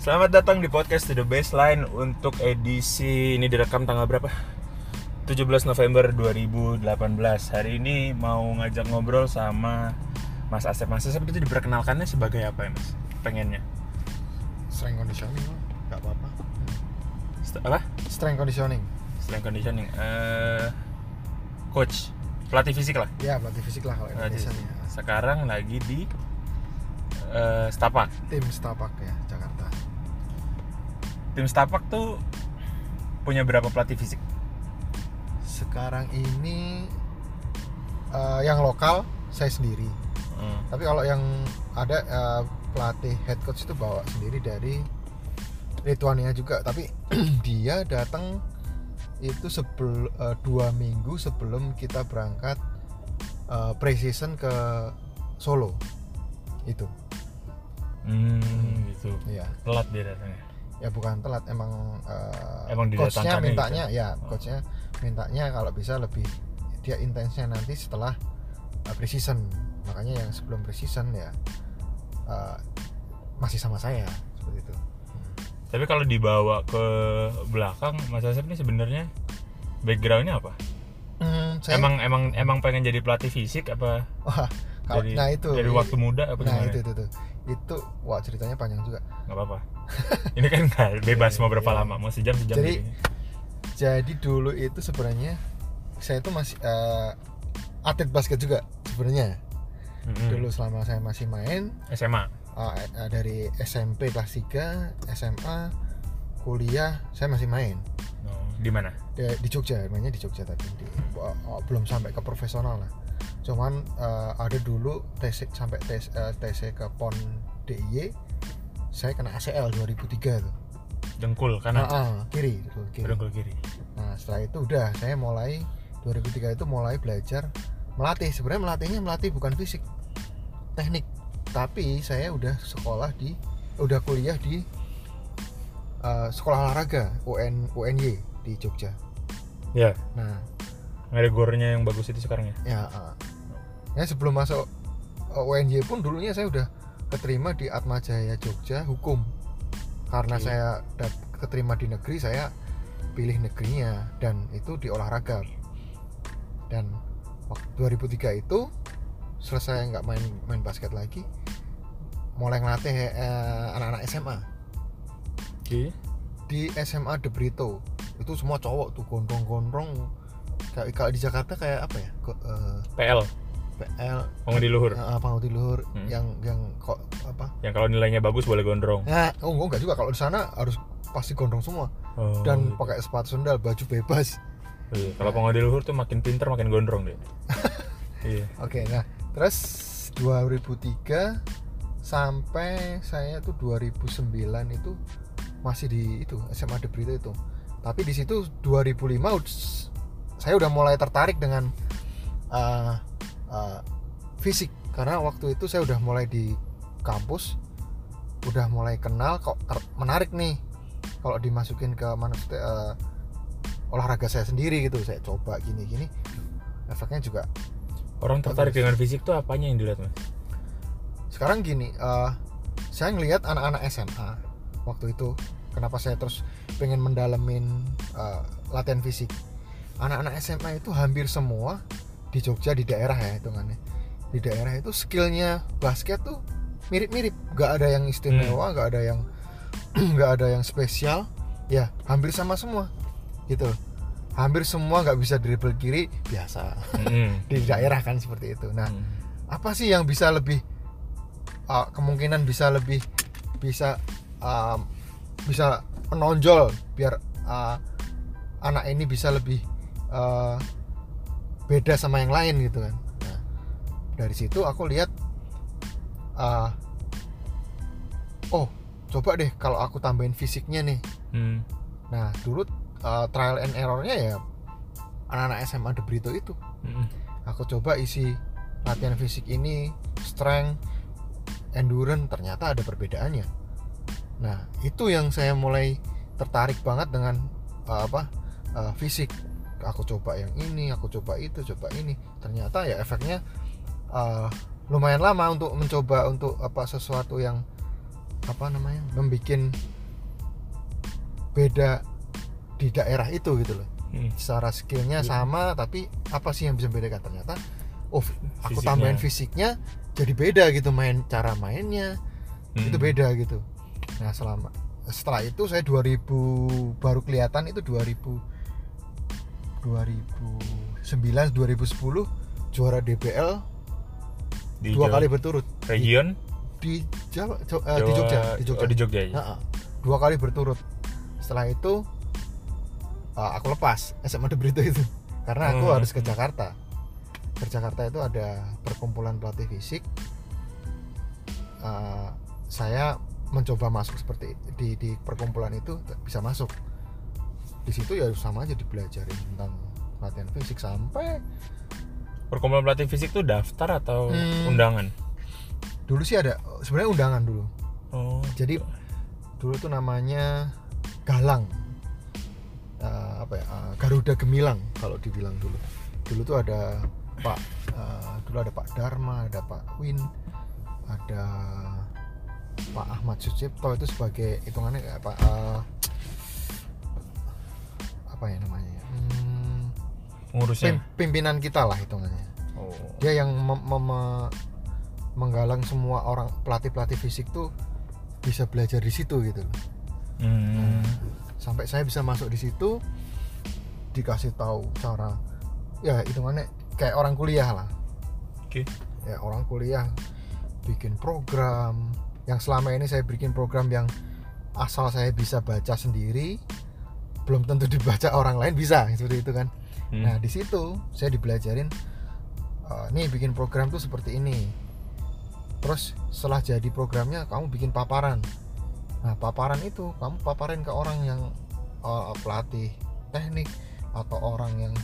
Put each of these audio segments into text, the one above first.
Selamat datang di podcast To The Baseline untuk edisi ini direkam tanggal berapa? 17 November 2018 Hari ini mau ngajak ngobrol sama Mas Asep. Mas Asep itu diperkenalkannya sebagai apa ya mas? Pengennya? strength conditioning lah nggak apa-apa. St- apa? strength conditioning. Strength conditioning. Eh, Coach. Pelatih fisik lah. Ya pelatih fisik lah kalau Indonesia ya. Sekarang lagi di eh, Stapak tim Stapak ya. Jakarta Tim Stapak tuh punya berapa pelatih fisik? sekarang ini eh, yang lokal saya sendiri. Hmm. tapi kalau yang ada eh, pelatih head coach itu bawa sendiri dari Lithuania juga. Tapi dia datang itu sebelum dua minggu sebelum kita berangkat eh, pre-season ke Solo. Itu. Hmm, gitu. Ya Telat dia datangnya ya bukan telat emang eh, Emang coachnya mintanya gitu? ya Oh. coachnya mintanya kalau bisa lebih dia intensnya nanti setelah uh, preseason makanya yang sebelum preseason ya eh, masih sama saya seperti itu Tapi kalau dibawa ke belakang, Mas Asep ini sebenarnya backgroundnya apa? Hmm, saya, Emang emang emang pengen jadi pelatih fisik apa? wah, dari, nah itu dari waktu muda apa nah gimana? itu itu tuh itu wah ceritanya panjang juga Nggak apa-apa. ini kan nggak bebas mau berapa Iya. lama, mau sejam sejam. Jadi, gini. jadi dulu itu sebenarnya saya itu masih eh, atlet basket juga sebenarnya Mm-mm. dulu selama saya masih main SMA. uh, uh, dari SMP kelas 3, SMA, kuliah saya masih main Oh, di mana? di, di Jogja, mainnya di Jogja tadi. Di, uh, uh, belum sampai ke profesional lah. Cuman uh, ada dulu TC sampai TC, uh, TC ke PON DIY saya kena ACL 2003 tuh. Dengkul kanan. ah, kiri, betul, kiri. Dengkul kiri. Nah, setelah itu udah saya mulai 2003 itu mulai belajar melatih. Sebenarnya melatihnya melatih bukan fisik, teknik. Tapi saya udah sekolah di udah kuliah di uh, sekolah olahraga UN UNY di Jogja. Ya, Nah, nggak ada gornya yang bagus itu sekarang ya. ya uh, ya sebelum masuk uh, UNY pun dulunya saya udah keterima di Atma Jaya Jogja hukum. Karena Oke. saya keterima di negeri saya pilih negerinya dan itu di olahraga. Dan waktu 2003 itu selesai nggak main main basket lagi mulai ngelatih eh, anak-anak SMA Oke. di SMA De Brito itu semua cowok tuh gondrong-gondrong kayak kalau di Jakarta kayak apa ya Ko- eh, PL, PL Pengudi Luhur. eh, Pangudi Luhur Hmm. yang yang kok apa Yang kalau nilainya bagus boleh gondrong. nah oh enggak juga kalau di sana harus pasti gondrong semua Oh, dan gitu. pakai sepatu sendal baju bebas Iya, kalau pengudi luhur tuh makin pinter makin gondrong deh. iya. oke nah terus 2003 sampai saya tuh 2009 itu masih di itu SMA De Brito itu tapi di situ 2005 ud- saya udah mulai tertarik dengan uh, uh, fisik. Karena waktu itu saya udah mulai di kampus udah mulai kenal kok menarik nih. Kalau dimasukin ke mana uh, olahraga saya sendiri gitu saya coba gini gini efeknya juga Orang tertarik dengan fisik tuh apanya yang dilihat mas? sekarang gini eh, saya ngelihat anak-anak SMA waktu itu kenapa saya terus pengen mendalemin eh, latihan fisik. Anak-anak SMA itu hampir semua di Jogja di daerah ya hitungannya. Di daerah itu skillnya basket tuh mirip-mirip. Nggak ada yang istimewa nggak ada yang nggak ada yang spesial. Ya hampir sama semua gitu. Hampir semua nggak bisa dribble kiri biasa. Mm-mm. di daerah kan seperti itu. Nah Mm. apa sih yang bisa lebih uh, kemungkinan bisa lebih bisa um, bisa menonjol biar uh, anak ini bisa lebih uh, beda sama yang lain gitu kan. Nah, dari situ aku lihat uh, oh coba deh kalau aku tambahin fisiknya nih. Mm. nah dulu uh, trial and errornya ya anak-anak SMA De Brito itu. Mm-mm. aku coba isi latihan fisik ini strength endurance ternyata ada perbedaannya. Nah itu yang saya mulai tertarik banget dengan uh, apa uh, fisik aku coba yang ini aku coba itu coba ini ternyata ya efeknya uh, lumayan lama untuk mencoba untuk apa sesuatu yang apa namanya membuat beda di daerah itu gitu loh Hmm. secara skillnya Iya. sama tapi apa sih yang bisa membedakan ternyata oh aku Fisiknya. tambahin fisiknya jadi beda gitu main cara mainnya Hmm. itu beda gitu nah selama setelah itu saya 2000 baru kelihatan itu 2000 2009 2010 juara DBL Di dua Jawa- kali berturut. region? Di Jawa, eh, di Jawa- Jogja di Jogja, Oh, di Jogja ya. Ha-ha. dua kali berturut. Setelah itu uh, aku lepas SMA De Brito itu. Karena aku Hmm. harus ke Jakarta. Ke Jakarta itu ada perkumpulan pelatih fisik. Uh, saya mencoba masuk seperti di di perkumpulan itu bisa masuk di situ ya sama aja dipelajarin tentang latihan fisik sampai Perkumpulan pelatih fisik tuh daftar atau Hmm. undangan? dulu sih ada sebenarnya undangan dulu Oh. jadi dulu tuh namanya Galang Eh, apa ya eh, Garuda Gemilang kalau dibilang dulu dulu tuh ada Pak eh, dulu ada Pak Dharma ada Pak Win ada Pak Ahmad Sucipto itu sebagai hitungannya kayak Pak eh, apa ya namanya ya? Hmm, Ngurusnya. pim- pimpinan kita lah hitungannya Oh. dia yang mem- mem- menggalang semua orang pelatih pelatih fisik tuh bisa belajar di situ gitu loh. Hmm. sampai saya bisa masuk di situ dikasih tahu cara ya hitungannya kayak orang kuliah lah Oke. ya orang kuliah bikin program yang selama ini saya bikin program yang asal saya bisa baca sendiri belum tentu dibaca orang lain bisa seperti itu kan Hmm. Nah di situ saya dibelajarin eh, nih bikin program tuh seperti ini. Terus setelah jadi programnya kamu bikin paparan. Nah paparan itu kamu paparin ke orang yang eh, pelatih teknik atau orang yang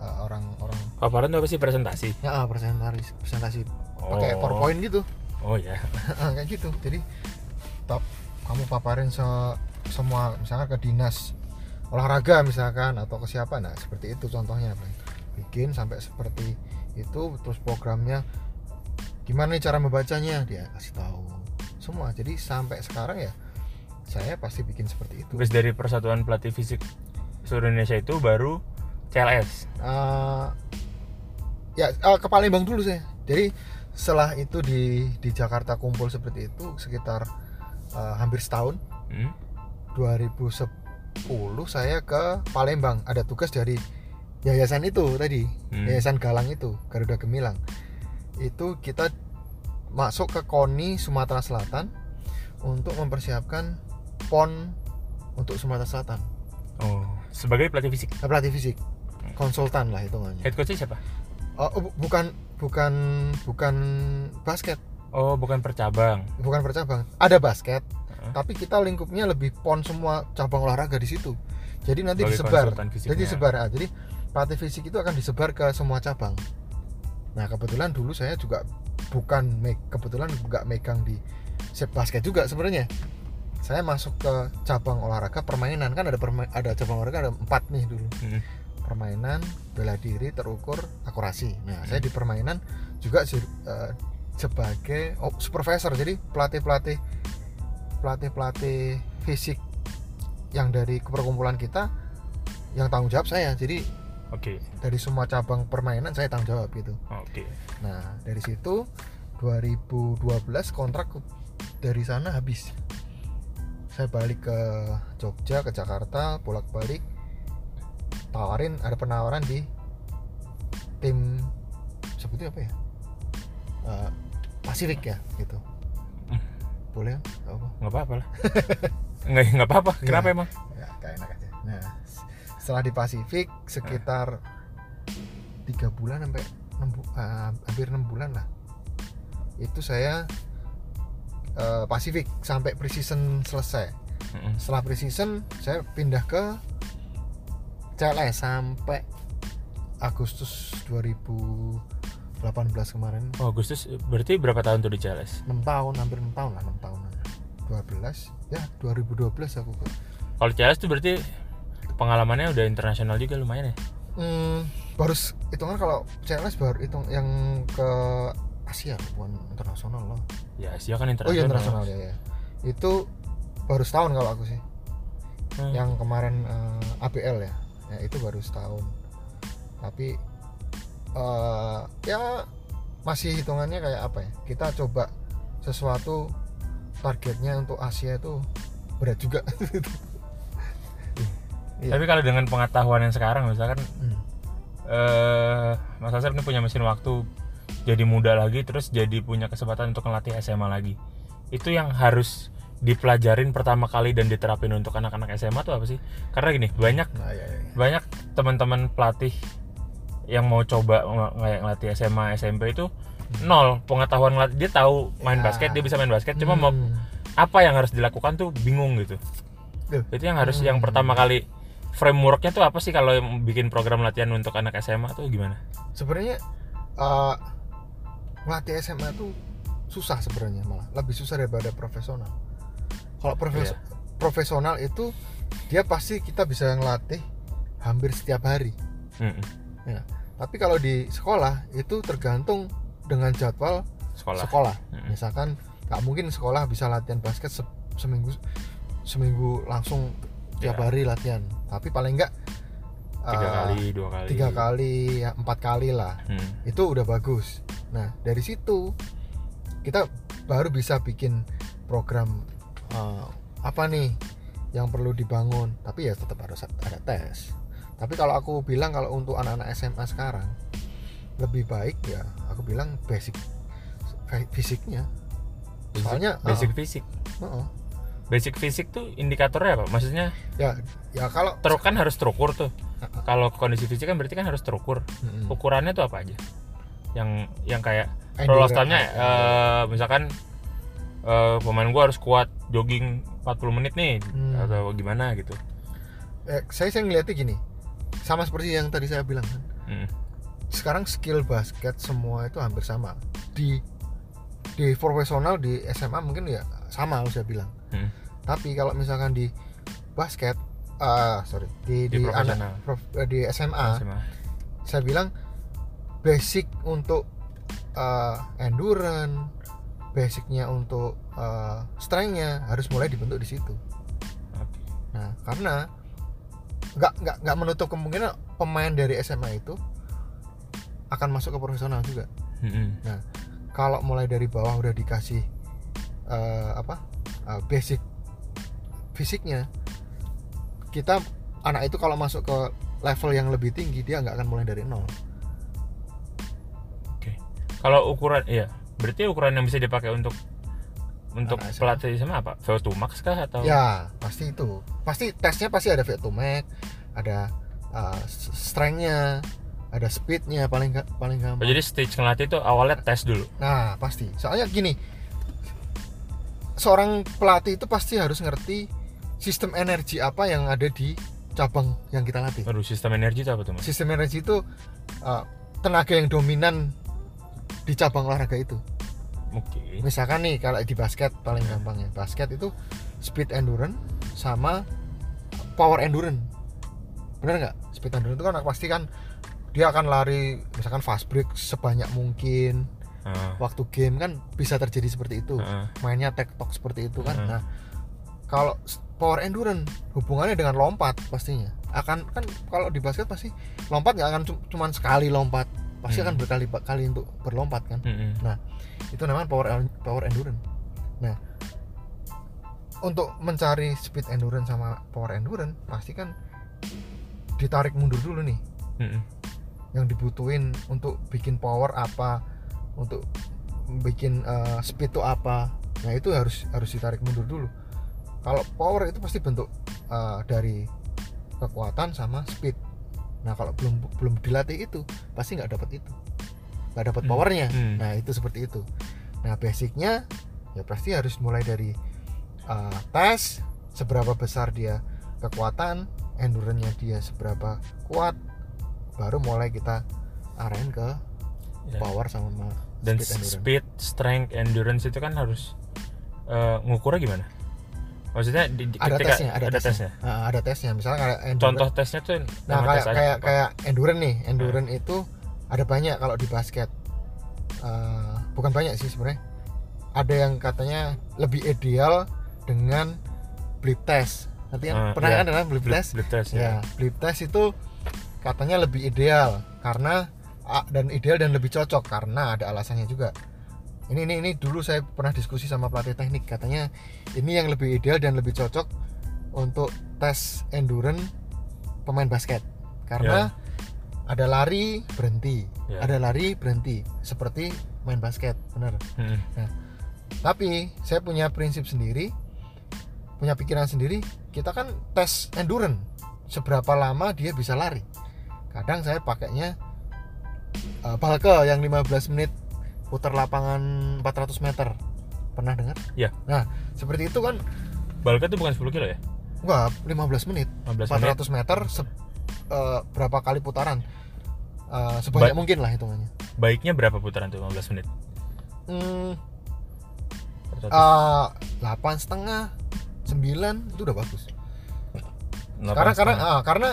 eh, orang orang Paparan tuh apa sih presentasi? ya ah, presentasi presentasi pakai Oh. PowerPoint gitu Oh ya. kayak gitu. Jadi top kamu paparin se- semua misalnya ke dinas olahraga misalkan atau ke siapa nah seperti itu contohnya bikin sampai seperti itu terus programnya gimana nih cara membacanya? Dia kasih tahu semua. Jadi sampai sekarang ya saya pasti bikin seperti itu. Terus dari Persatuan Pelatih Fisik seluruh Indonesia itu baru CLS. Eh, ya eh, ke Palembang dulu saya. Jadi setelah itu di di Jakarta kumpul seperti itu sekitar eh, hampir setahun. Hmm. 2010 saya ke Palembang ada tugas dari yayasan itu tadi Hmm. yayasan Galang itu Garuda Gemilang itu kita masuk ke KONI Sumatera Selatan untuk mempersiapkan PON untuk Sumatera Selatan Oh, sebagai pelatih fisik. Eh, pelatih fisik konsultan lah hitungannya Head coachnya siapa? oh, oh, bu- bukan bukan bukan basket Oh, bukan per cabang. bukan per cabang ada basket Tapi kita lingkupnya lebih pon semua cabang olahraga di situ. Jadi nanti Sebagai disebar. jadi sebar ah, jadi pelatih fisik itu akan disebar ke semua cabang. Nah kebetulan dulu saya juga bukan kebetulan nggak megang di set basket juga sebenarnya. Saya masuk ke cabang olahraga permainan. Kan ada perma- ada cabang olahraga ada empat nih dulu. Hmm. permainan bela diri terukur akurasi. Nah Hmm. saya di permainan juga eh, sebagai oh, supervisor. Jadi pelatih pelatih pelatih pelatih fisik yang dari perkumpulan kita yang tanggung jawab saya jadi Oke. dari semua cabang permainan saya tanggung jawab gitu Oke. nah dari situ 2012 kontrak dari sana habis saya balik ke Jogja ke Jakarta bolak balik tawarin ada penawaran di tim sebutnya apa ya Eh, Pasifik ya gitu. Boleh kan? Nggak apa Nggak apa-apa lah. Nggak nggak apa-apa. Kenapa emang? ya gak enak aja nah setelah di Pasifik sekitar tiga bulan sampai enam bu- eh, hampir enam bulan lah itu saya eh, Pasifik sampai preseason selesai Mm-mm. setelah preseason saya pindah ke CLS sampai Agustus 2018 kemarin Oh, Agustus berarti berapa tahun tuh di CLS? 6 tahun hampir 6 tahun lah 6 tahunan 12 ya 2012 aku ke Kalau CLS tuh berarti pengalamannya udah internasional juga lumayan ya? hmm, baru hitungan kalau CLS baru hitung yang ke Asia bukan internasional loh Ya Asia kan oh internasional. iya internasional ya, ya itu baru setahun kalau aku sih Hmm. yang kemarin eh, ABL ya ya itu baru setahun tapi eh, ya masih hitungannya kayak apa ya kita coba sesuatu targetnya untuk Asia itu berat juga Iya. Tapi kalau dengan pengetahuan yang sekarang misalkan Hmm. eh Mas Asep ini punya mesin waktu jadi muda lagi terus jadi punya kesempatan untuk ngelatih SMA lagi. Itu yang harus dipelajarin pertama kali dan diterapin untuk anak-anak SMA tuh apa sih? Karena gini, banyak nah ya, ya, ya. banyak teman-teman pelatih yang mau coba ng- ngelatih SMA SMP itu nol pengetahuan ngelat- dia tahu main Ya. basket dia bisa main basket cuma mau Hmm. apa yang harus dilakukan tuh bingung gitu Duh. itu yang harus Hmm. yang pertama kali frameworknya tuh apa sih kalau yang bikin program latihan untuk anak SMA tuh gimana sebenarnya eh, ngelatih SMA tuh susah sebenarnya malah lebih susah daripada profesional kalau profes- Iya. profesional itu dia pasti kita bisa ngelatih hampir setiap hari Mm-mm. Ya. Tapi kalau di sekolah itu tergantung dengan jadwal sekolah. sekolah. Mm-mm. misalkan nggak mungkin sekolah bisa latihan basket se- seminggu seminggu langsung tiap Ya. hari latihan. Tapi paling enggak tiga eh, kali dua kali. tiga kali ya empat kali lah. Hmm. itu udah bagus. Nah dari situ kita baru bisa bikin program eh, apa nih yang perlu dibangun. Tapi ya tetap harus ada tes tapi kalau aku bilang kalau untuk anak-anak SMA sekarang lebih baik ya aku bilang basic fisiknya Basic- Soalnya, basic uh-uh. fisik Heeh. basic fisik tuh indikatornya apa maksudnya ya ya kalau terus kan harus terukur tuh Uh-uh. kalau kondisi fisik kan berarti kan harus terukur Mm-mm. ukurannya tuh apa aja yang yang kayak rule of time-nya eh, misalkan eh, pemain gua harus kuat jogging 40 menit nih Hmm. atau gimana gitu eh, saya saya ngeliatnya gini sama seperti yang tadi saya bilang kan Hmm. sekarang skill basket semua itu hampir sama di di profesional di SMA mungkin ya sama harus saya bilang Hmm. tapi kalau misalkan di basket ah sorry di Di di, anak prof- eh, di SMA SMA. saya bilang basic untuk eh, endurance basicnya untuk eh, strengthnya harus mulai dibentuk di situ. Nah, karena nggak nggak nggak menutup kemungkinan pemain dari SMA itu akan masuk ke profesional juga. Hmm. Kalau mulai dari bawah udah dikasih eh, apa eh, basic fisiknya, kita anak itu kalau masuk ke level yang lebih tinggi dia nggak akan mulai dari nol. Oke. Kalau ukuran iya, berarti ukuran yang bisa dipakai untuk untuk SMA. pelatih SMA apa? VO2 max kah atau Ya pasti itu. Pasti tesnya pasti ada VO2 max, ada eh, strengthnya, ada speednya paling ga- paling Oh, gampang. jadi stage ngelatih itu awalnya tes dulu. Nah, pasti. Soalnya gini, seorang pelatih itu pasti harus ngerti sistem energi apa yang ada di cabang yang kita latih. Baru sistem energi itu apa tuh, Mas? Sistem energi itu uh, tenaga yang dominan di cabang olahraga itu. Oke. Misalkan nih kalau di basket paling gampang ya. Basket itu speed endurance sama power endurance. Bener nggak? Speed endurance itu kan pasti kan dia akan lari misalkan fast break sebanyak mungkin Ah, waktu game kan bisa terjadi seperti itu ah, mainnya tektok seperti itu kan Hmm. nah kalau power endurance hubungannya dengan lompat pastinya akan kan kalau di basket pasti lompat nggak akan cu- cuman sekali lompat pasti Hmm. akan berkali-kali untuk berlompat kan mm-mm. itu namanya power power endurance nah untuk mencari speed endurance sama power endurance pasti kan ditarik mundur dulu nih Mm-mm. yang dibutuhin untuk bikin power apa untuk bikin eh, speed itu apa nah itu harus harus ditarik mundur dulu kalau power itu pasti bentuk eh, dari kekuatan sama speed nah kalau belum belum dilatih itu pasti nggak dapat itu nggak dapat Hmm. powernya Hmm. nah itu seperti itu nah basicnya ya pasti harus mulai dari eh, tes seberapa besar dia kekuatan endurance-nya dia seberapa kuat baru mulai kita arahin ke Ya. power sama ma- Dan speed endurance. speed, strength, endurance itu kan harus eh, ngukurnya gimana? Maksudnya di, di- ada tesnya ada, tesnya, Ah, ada tesnya. Misalnya kayak endurance. Contoh tesnya tuh nah kayak tes kayak kayak endurance nih. Endurance itu ada banyak kalau di basket. Eh, bukan banyak sih sebenarnya. Ada yang katanya lebih ideal dengan blip test. Nanti kan Ah, pernah iya. kan dengan blip Blip- test? blip test, ya ya. blip test itu katanya lebih ideal karena dan ideal dan lebih cocok karena ada alasannya juga ini ini ini dulu saya pernah diskusi sama pelatih teknik. Katanya ini yang lebih ideal dan lebih cocok untuk tes endurance pemain basket. Karena ada lari berhenti. Ya. ada lari berhenti. Seperti main basket bener Mm. tapi saya punya prinsip sendiri punya pikiran sendiri kita kan tes endurance. Seberapa lama dia bisa lari? Kadang saya pakainya uh, Balke yang 15 menit putar lapangan 400 meter. Pernah dengar? Iya. Nah seperti itu kan Balka itu bukan 10 kilo ya? Enggak, 15 menit. 15 menit. 400 meter se- uh, berapa kali putaran? Uh, sebanyak Ba- mungkin lah hitungannya. Baiknya berapa putaran tuh 15 menit? Hmm, 100. uh, 8 setengah 9 itu udah bagus. Delapan karena karena ah, karena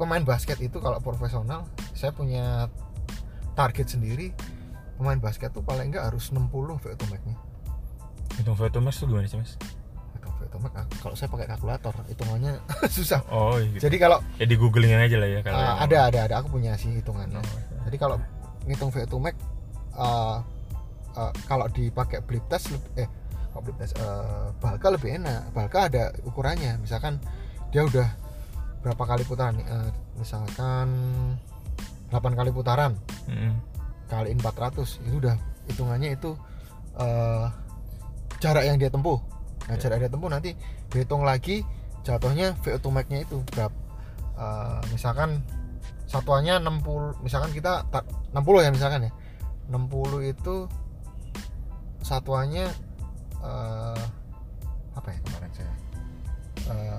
pemain basket itu kalau profesional saya punya target sendiri pemain basket tuh paling enggak harus 60 VO2 max-nya hitung VO2 max tuh gimana sih mas? VO2 max ah, kalau saya pakai kalkulator hitungannya susah. Oh gitu. jadi kalau ya di googlingin aja lah ya kalau yang- ada ada ada. Aku punya sih hitungannya. Oh, jadi kalau ngitung VO2 max ah, ah, kalau dipakai blip test eh kalau blip test eh, Balka lebih enak. Balka ada ukurannya. Misalkan dia udah berapa kali putaran? Eh, misalkan 8 kali putaran. Mm. Kaliin 400 itu udah hitungannya itu eh, jarak yang dia tempuh. Nah Ya. jarak dia tempuh nanti dihitung lagi jatuhnya VO2 max nya itu. Berapa Eh, misalkan satuannya 60 misalkan kita ta- 60 ya misalkan ya. 60 itu satuannya eh, apa ya kemarin saya? Eh,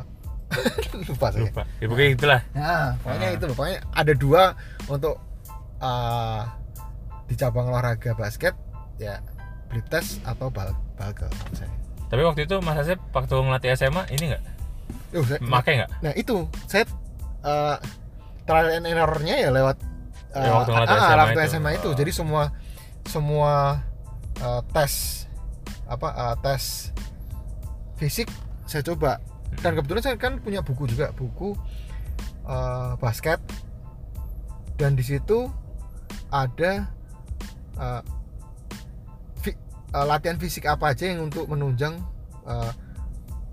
lupa saya. Lupa. Ya pokoknya itulah. Nah, pokoknya Ah. itu. Pokoknya ada dua untuk uh, di cabang olahraga basket ya blip test atau bal balke menurut saya. tapi waktu itu mas Asep waktu ngelatih SMA ini nggak Yuh, saya- pakai nggak nah itu saya uh, trial and errornya ya lewat uh, Ya, waktu ngelatih ah, SMA waktu itu. SMA itu. Oh. Jadi semua semua uh, tes apa uh, tes fisik saya coba dan kebetulan saya kan punya buku juga buku uh, basket dan di situ ada uh, fi- uh, latihan fisik apa aja yang untuk menunjang uh,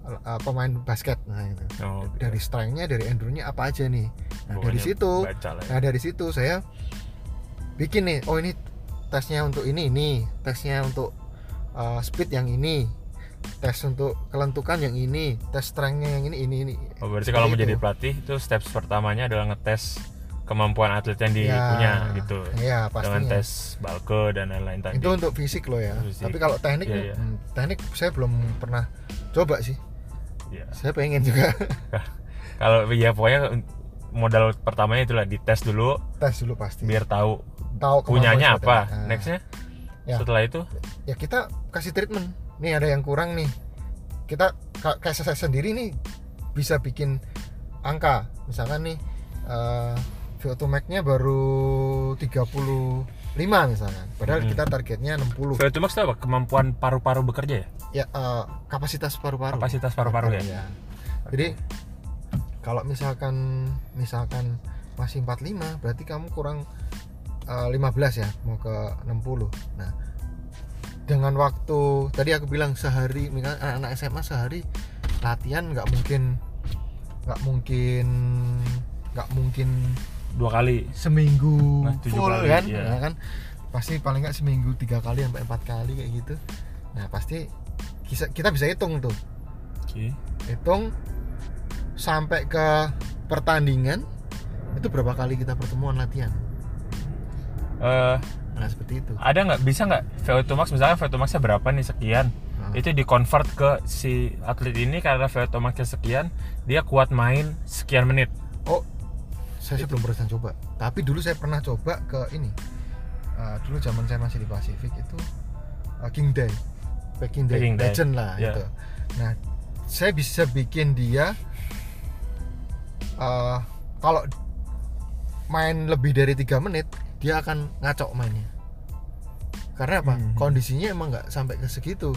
uh, pemain basket. Nah itu oh, gitu. dari strength-nya dari endurance-nya apa aja nih. Nah dari Pokoknya situ ya. nah dari situ saya bikin nih oh ini tesnya untuk ini ini. Tesnya untuk uh, speed yang ini. Tes untuk kelentukan yang ini. Tes strength-nya yang ini ini ini. Oh, berarti kalau mau jadi itu. pelatih itu steps pertamanya adalah ngetes kemampuan atlet yang Ya, punya gitu. ya Dengan tes balke dan lain-lain tadi. itu untuk fisik loh ya Fisik. tapi kalau teknik iya. hmm, teknik saya belum pernah coba sih Iya. saya pengen juga Kalau ya pokoknya modal pertamanya itulah dites dulu tes dulu pasti biar tahu tahu punyanya apa. Nah, Nextnya Ya. setelah itu ya kita kasih treatment nih ada yang kurang nih kita ka- kayak saya sendiri nih bisa bikin angka misalkan nih eh, VO2 max-nya baru 35 misalkan padahal Hmm. kita targetnya 60 VO2 max itu apa? Kemampuan paru-paru bekerja ya? ya eh, kapasitas paru-paru Kapasitas paru-paru ya? Iya. jadi kalau misalkan misalkan masih 45 berarti kamu kurang eh, 15 ya mau ke 60 nah dengan waktu tadi aku bilang sehari misalnya anak SMA sehari latihan nggak mungkin nggak mungkin nggak mungkin Dua kali. seminggu Nah, full kali, kan. Nah, kan? Pasti paling nggak seminggu tiga kali sampai empat kali kayak gitu. Nah pasti kita, bisa hitung tuh. Oke. hitung sampai ke pertandingan itu berapa kali kita pertemuan latihan? Eh, nah seperti itu. ada nggak? Bisa nggak? VO2 max misalnya VO2 maxnya berapa nih? Sekian. Nah, itu di convert ke si atlet ini karena VO2 maxnya sekian dia kuat main sekian menit oh saya belum pernah coba. Tapi dulu saya pernah coba ke ini. Uh, dulu zaman saya masih di Pasifik itu uh, King Day. Peking Day, Peking Day, Legend lah ya. itu. Nah saya bisa bikin dia uh, kalau main lebih dari tiga menit dia akan ngaco mainnya. Karena apa? Hmm. kondisinya emang nggak sampai ke segitu.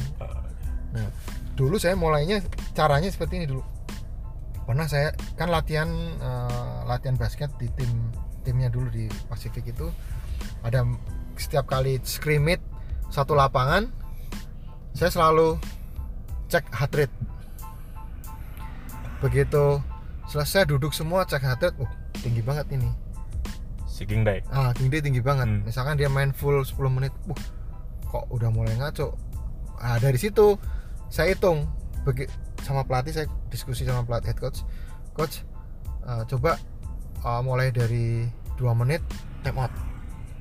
Nah dulu saya mulainya caranya seperti ini dulu pernah saya kan latihan eh, latihan basket di tim timnya dulu di Pasifik itu. Ada setiap kali scrimmage satu lapangan saya selalu cek heart rate. Begitu selesai duduk semua cek heart rate uh tinggi banget ini. Seeking Day ah king day tinggi banget. Hmm. misalkan dia main full 10 menit uh kok udah mulai ngaco? Ah dari situ saya hitung bagi sama pelatih saya diskusi sama pelatih head coach. Coach eh, coba eh, mulai dari 2 menit time out.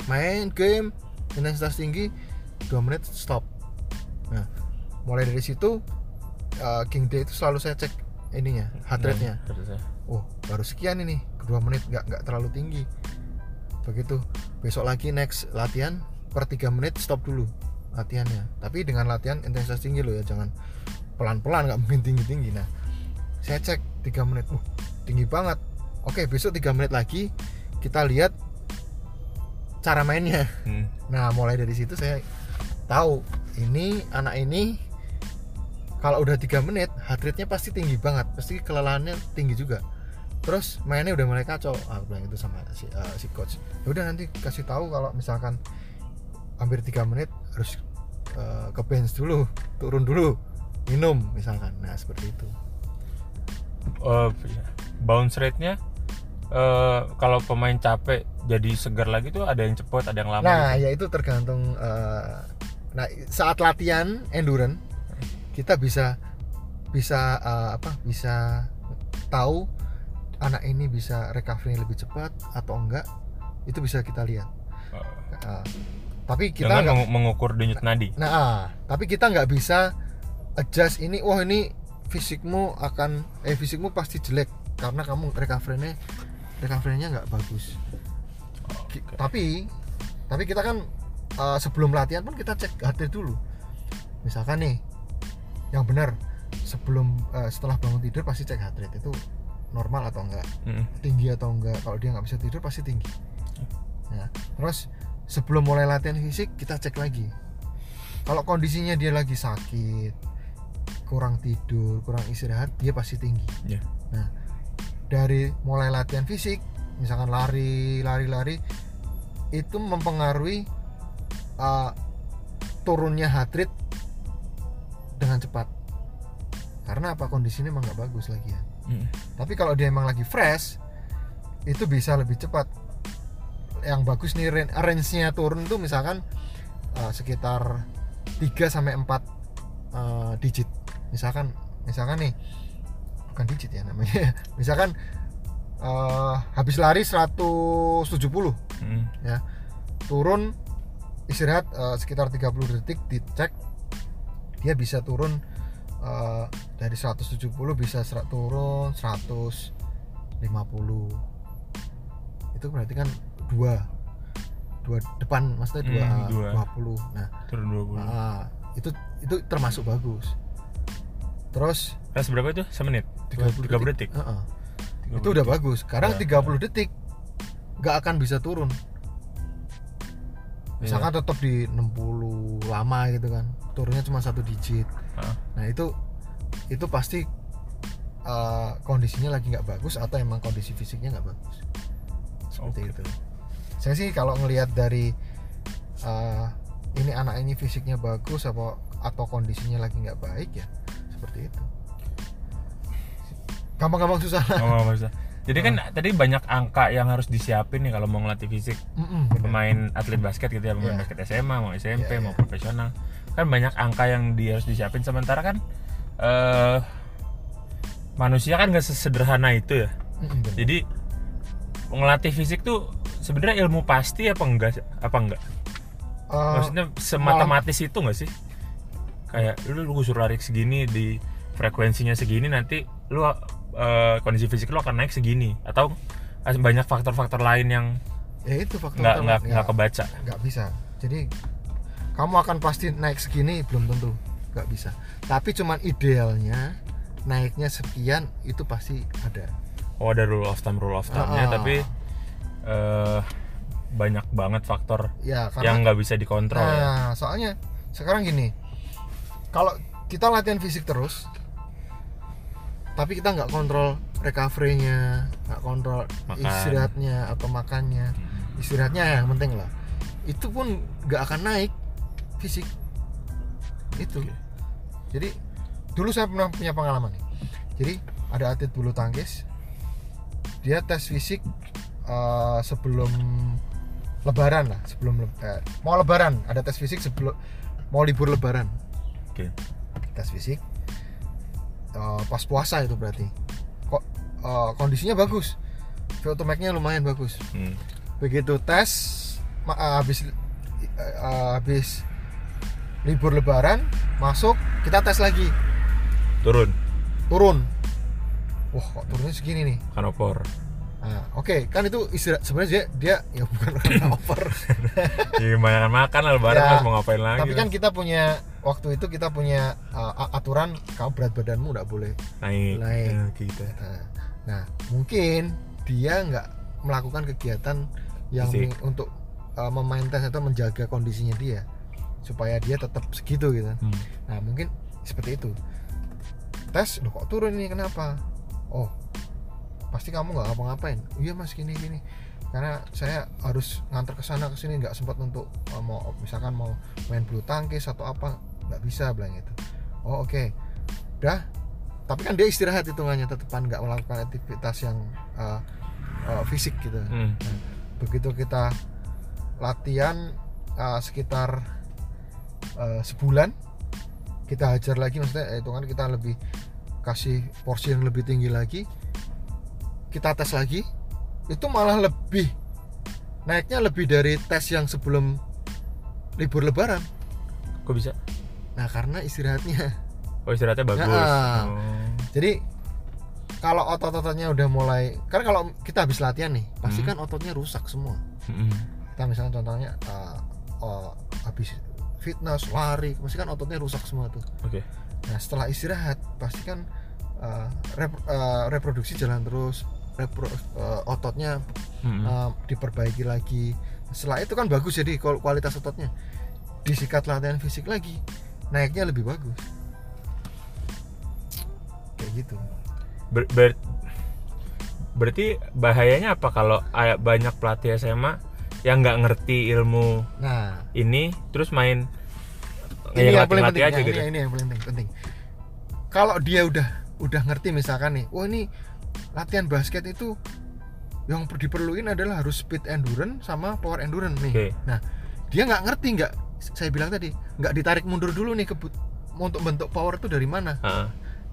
Main game intensitas tinggi 2 menit stop. Nah mulai dari situ eh, king day itu selalu saya cek ininya heart rate nya ya. oh baru sekian ini kedua menit nggak nggak terlalu tinggi. Begitu. Besok lagi next latihan per 3 menit stop dulu latihannya. Tapi dengan latihan intensitas tinggi loh ya jangan pelan-pelan nggak mungkin tinggi-tinggi nah saya cek 3 menit uh tinggi banget oke besok 3 menit lagi kita lihat cara mainnya Hmm. Nah, mulai dari situ saya tahu ini anak ini kalau udah tiga menit heart rate-nya pasti tinggi banget, pasti kelelahannya tinggi juga. Terus mainnya udah mulai kacau. Ah, aku bilang itu sama si, eh, si coach. Ya udah nanti kasih tahu kalau misalkan hampir tiga menit harus eh, ke bench dulu, turun dulu, minum misalkan. Nah, seperti itu. Eh, bounce rate-nya eh, kalau pemain capek jadi segar lagi tuh ada yang cepet, ada yang lama. Nah, gitu. ya itu tergantung eh, nah saat latihan endurance kita bisa bisa eh, apa? Bisa tahu anak ini bisa recovery lebih cepat atau enggak. Itu bisa kita lihat. Eh, tapi kita nggak mengu- mengukur denyut nadi. Nah, ah, tapi kita nggak bisa adjust ini. Wah ini fisikmu akan eh fisikmu pasti jelek karena kamu recovery-nya recovery-nya nggak bagus. Oke. Tapi tapi kita kan eh, sebelum latihan pun kita cek rate dulu. Misalkan nih yang benar sebelum eh, setelah bangun tidur pasti cek heart rate itu normal atau enggak Mm. tinggi atau enggak kalau dia nggak bisa tidur pasti tinggi ya terus sebelum mulai latihan fisik kita cek lagi kalau kondisinya dia lagi sakit kurang tidur kurang istirahat dia pasti tinggi. Ya. nah dari mulai latihan fisik misalkan lari lari lari itu mempengaruhi uh, turunnya heart rate dengan cepat. Karena apa? Kondisinya emang nggak bagus lagi ya. Mm. tapi kalau dia emang lagi fresh itu bisa lebih cepat. Yang bagus nih ran- range-nya turun tuh misalkan uh, sekitar 3 sampai 4 uh, digit misalkan misalkan nih bukan digit ya namanya misalkan uh, habis lari 170 Mm. turun istirahat uh, sekitar 30 detik dicek dia bisa turun uh, dari 170 bisa serat turun 150 itu berarti kan dua dua depan maksudnya dua, Hmm, dua. 20 nah Turun 20. ah, itu itu termasuk bagus terus Ras berapa itu? Semenit? 30 30 detik. Heeh. 30 itu udah detik. bagus sekarang Ya. 30 detik nggak akan bisa turun misalkan tetap di 60 lama gitu kan turunnya cuma satu digit Heeh. nah itu itu pasti uh, kondisinya lagi nggak bagus atau emang kondisi fisiknya nggak bagus seperti Oke. itu saya sih kalau ngelihat dari uh, ini anak ini fisiknya bagus apa atau kondisinya lagi nggak baik ya seperti itu gampang-gampang susah nggak bisa. Jadi kan tadi banyak angka yang harus disiapin nih kalau mau ngelatih fisik bener. pemain atlet basket gitu ya, pemain Iya. basket SMA, mau SMP, mau iya. profesional. Kan banyak angka yang dia harus disiapin sementara kan eh manusia kan nggak sesederhana itu ya. Bener. Jadi ngelatih fisik tuh sebenarnya ilmu pasti apa enggak apa enggak? Uh, Maksudnya sematematis itu nggak sih? Kayak lu lu suruh lari segini di frekuensinya segini nanti lu eh, kondisi fisik lu akan naik segini atau banyak faktor-faktor lain yang ya itu faktor nggak utama. nggak Ya, nggak kebaca. nggak bisa jadi kamu akan pasti naik segini belum tentu nggak bisa tapi cuman idealnya naiknya sekian itu pasti ada Oh ada rule of thumb rule of thumbnya Ah. tapi eh banyak banget faktor ya yang karena nggak bisa dikontrol ya. nah soalnya sekarang gini kalau kita latihan fisik terus tapi kita nggak kontrol recovery-nya nggak kontrol Makan. istirahatnya atau makannya. Istirahatnya yang penting lah. Itu pun nggak akan naik fisik. Itu. Oke. jadi dulu saya pernah punya pengalaman nih. Jadi ada atlet bulu tangkis dia tes fisik eh, sebelum lebaran lah sebelum eh, mau lebaran ada tes fisik sebelum mau libur lebaran Oke. tes fisik Eh, pas puasa itu berarti kok eh, kondisinya bagus VO2 max-nya lumayan bagus Hmm. begitu tes eh, habis habis libur lebaran masuk kita tes lagi Turun. turun wah kok turunnya segini nih Kan opor. nah, oke kan itu istirahat sebenarnya dia dia ya bukan karena over Iya, kebanyakan makan lah lebaran Ya, mas mau ngapain lagi? tapi kan Mas? kita punya waktu itu kita punya uh, aturan kamu berat badanmu nggak boleh naik. naik. Ya, kita. Nah, nah, mungkin dia nggak melakukan kegiatan yang Fisik. untuk uh, memaintain atau menjaga kondisinya dia supaya dia tetap segitu gitu. Hmm. Nah mungkin seperti itu. Tes, loh kok turun ini kenapa? Oh, pasti kamu nggak ngapa-ngapain. Iya mas gini gini. Karena saya harus ngantar ke sana ke sini nggak sempat untuk uh, mau misalkan mau main bulu tangkis atau apa nggak bisa bilang itu. Oh oke, udah. Tapi kan dia istirahat hitungannya tetepan nggak melakukan aktivitas yang uh, uh, fisik gitu. Hmm. Begitu kita latihan uh, sekitar uh, sebulan kita hajar lagi maksudnya hitungan kita lebih kasih porsi yang lebih tinggi lagi kita tes lagi itu malah lebih naiknya lebih dari tes yang sebelum libur lebaran Kok bisa? Nah karena istirahatnya Oh istirahatnya bagus. Nah. Oh. jadi kalau otot-ototnya udah mulai karena kalau kita habis latihan nih pasti Hmm. kan ototnya rusak semua Mm-mm. kita misalnya contohnya uh, uh, habis fitness lari pasti kan ototnya rusak semua tuh Oke. nah setelah istirahat pasti kan uh, rep- uh, reproduksi jalan terus repro- uh, ototnya uh, diperbaiki lagi setelah itu kan bagus jadi kual- kualitas ototnya disikat latihan fisik lagi naiknya lebih bagus kayak gitu Ber- ber- berarti bahayanya apa kalau banyak pelatih SMA yang nggak ngerti ilmu nah ini terus main ini ya, yang paling penting aja ya, gitu. ini, ini yang paling penting, penting. kalau dia udah udah ngerti misalkan nih wah ini latihan basket itu yang per- diperluin adalah harus speed endurance sama power endurance nih Oke. nah dia nggak ngerti nggak saya bilang tadi nggak ditarik mundur dulu nih kebut untuk bentuk power itu dari mana? Heeh.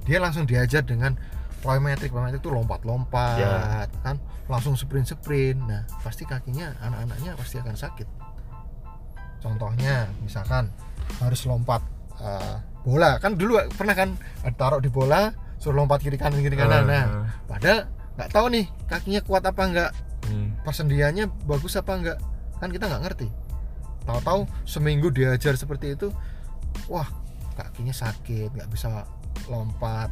dia langsung diajar dengan plyometric plyometric itu lompat-lompat Ya. kan? Langsung sprint sprint nah pasti kakinya anak-anaknya pasti akan sakit. Contohnya misalkan harus lompat eh, bola. Kan dulu pernah kan taruh di bola suruh lompat kiri kanan kiri kanan. Nah Heeh. padahal nggak tahu nih kakinya kuat apa enggak Hmm. persendiannya bagus apa enggak kan kita nggak ngerti tahu-tahu seminggu diajar seperti itu wah kakinya sakit nggak bisa lompat.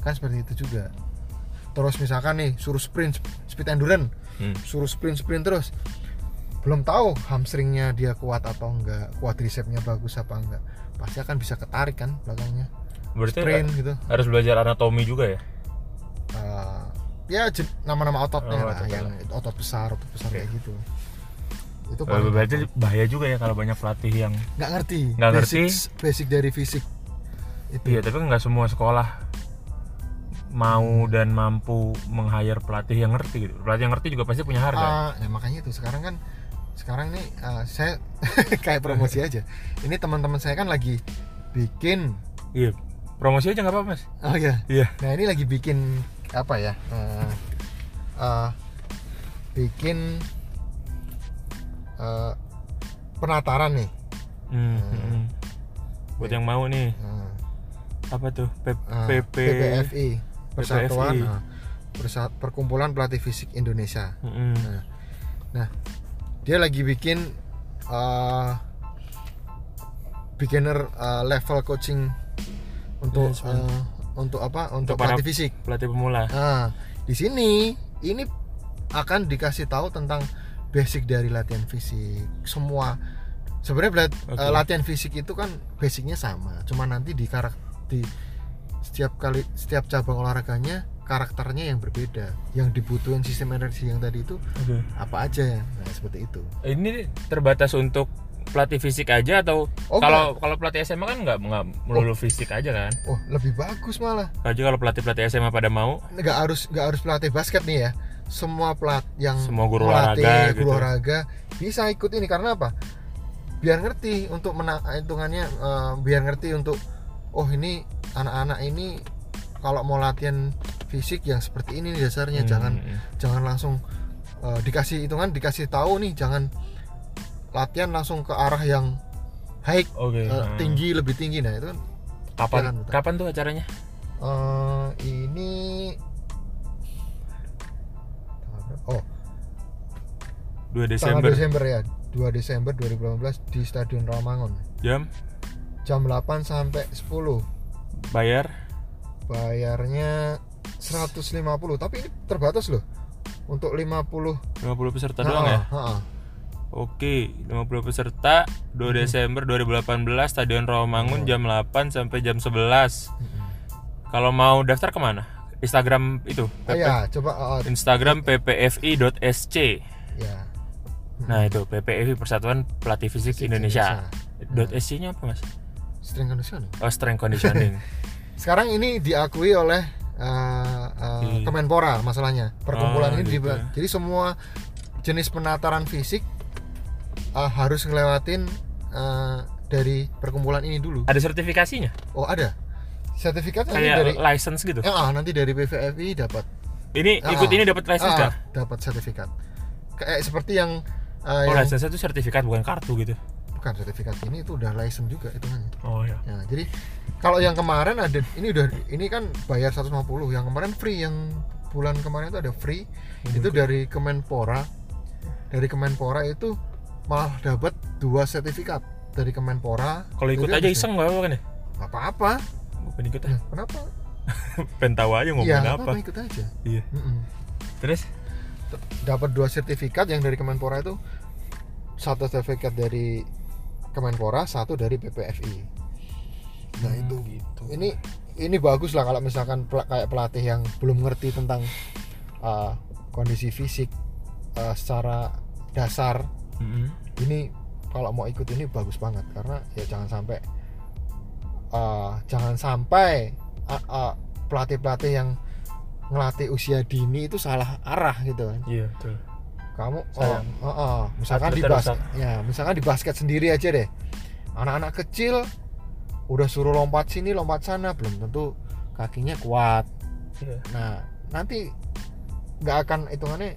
Kan seperti itu juga. Terus misalkan nih suruh sprint speed endurance. Hmm. suruh sprint sprint terus. Belum tahu hamstringnya dia kuat atau enggak quadricepsnya bagus apa enggak pasti akan bisa ketarik kan belakangnya. Berarti sprint gitu. harus belajar anatomi juga ya? Eh, ya nama-nama ototnya Oh, lah otot yang otot besar otot besar Oke. kayak gitu itu Eh, paling Berarti bahaya juga ya kalau banyak pelatih yang nggak ngerti Nggak ngerti. basic dari fisik itu Iya, tapi nggak semua sekolah mau dan mampu meng-hire pelatih yang ngerti gitu. Pelatih yang ngerti juga pasti punya harga. Ah, ya makanya itu sekarang kan sekarang nih ah, saya kayak promosi aja ini teman-teman saya kan lagi bikin Iya. Promosi aja nggak apa-apa, Mas. oh ya Iya. nah ini lagi bikin apa ya eh, eh, bikin eh, penataran nih Hmm, Hmm. hmm. Buat yang mau nih, Eh, apa tuh? P- Ah, PP PPFI Persatuan PPFI. ah, Persat- Perkumpulan Pelatih Fisik Indonesia Mm-mm. dia lagi bikin uh, beginner uh, level coaching untuk Yes, uh, untuk apa untuk Untuk pelatih fisik Pelatih pemula. nah di sini ini akan dikasih tahu tentang basic dari latihan fisik. Semua sebenarnya eh, latihan fisik itu kan basicnya sama. Cuma nanti di karak di setiap kali setiap cabang olahraganya karakternya yang berbeda. Yang dibutuhin sistem energi yang tadi itu Oke. apa aja nah seperti itu. Ini terbatas untuk pelatih fisik aja atau Oh, kalau kalau pelatih SMA kan nggak nggak melulu fisik aja kan? oh lebih bagus malah. Aja kalau pelatih pelatih SMA pada mau. Nggak harus nggak harus pelatih basket nih ya semua pelat yang Semua guru melatih, olahraga guru gitu. olahraga bisa ikut ini karena apa biar ngerti untuk menang hitungannya eh, biar ngerti untuk oh ini anak-anak ini kalau mau latihan fisik yang seperti ini dasarnya Hmm, jangan jangan langsung eh, dikasih hitungan dikasih tahu nih jangan latihan langsung ke arah yang high Oke. eh, hmm. tinggi lebih tinggi nah itu kan Kapan kapan tuh acaranya? eh, ini 2 tanggal Desember. Desember ya 2 Desember 2018 di Stadion Rawamangun Jam jam 8 sampai 10 bayar bayarnya 150 tapi ini terbatas loh untuk 50 50 peserta Ha-ha, doang ya? ha-ha. Oke, 50 peserta 2 Desember 2018 Stadion Rawamangun Oh. jam 8 sampai jam 11. Mm-mm. Kalau mau daftar ke mana? Instagram itu. Ah, ya coba ah, Instagram ppfi.sc. ya Nah, itu PPFI Persatuan Pelatih Fisik Indonesia. Indonesia. Dot .sc-nya apa, Mas? strength conditioning Oh, strength conditioning. sekarang ini diakui oleh uh, uh, Di- Kemenpora masalahnya perkumpulan Oh, ini gitu. jadi semua jenis penataran fisik uh, harus ngelewatin uh, dari perkumpulan ini dulu Ada sertifikasinya? oh ada sertifikat Kayak dari license gitu. Ya, ah, nanti dari PVFI dapat Ini Ah, ikut ini dapat license ah, kah? dapat sertifikat kayak seperti yang uh, Oh, yang license itu sertifikat bukan kartu gitu. bukan sertifikat ini itu udah license juga hitungannya Oh ya. Ya, jadi kalau yang kemarin ada ini udah ini kan bayar 150, yang kemarin free yang bulan kemarin itu ada free. Itu dari Kemenpora. Dari Kemenpora itu malah dapat dua sertifikat dari Kemenpora. Kalau ikut aja iseng nggak apa-apa kan ya? Apa-apa. Bukan ikut Nah, ah. kenapa? Pengen tahu aja ngomong Iya, apa. apa-apa ikut aja. Iya. Mm-mm. Terus? Dapat dua sertifikat yang dari Kemenpora itu satu sertifikat dari Kemenpora, satu dari PPFI. Nah, Hmm, itu gitu. ini ini bagus lah kalau misalkan pel- kayak pelatih yang belum ngerti tentang uh, kondisi fisik uh, secara dasar Mm-mm. ini kalau mau ikut ini bagus banget karena ya jangan sampai uh, jangan sampai uh, uh, pelatih-pelatih yang ngelatih usia dini itu salah arah gitu kan Iya, betul. kamu oh, Sayang. oh, oh, misalkan di basket ya misalkan di basket sendiri aja deh anak-anak kecil udah suruh lompat sini lompat sana belum tentu kakinya kuat Iya. nah nanti nggak akan hitungannya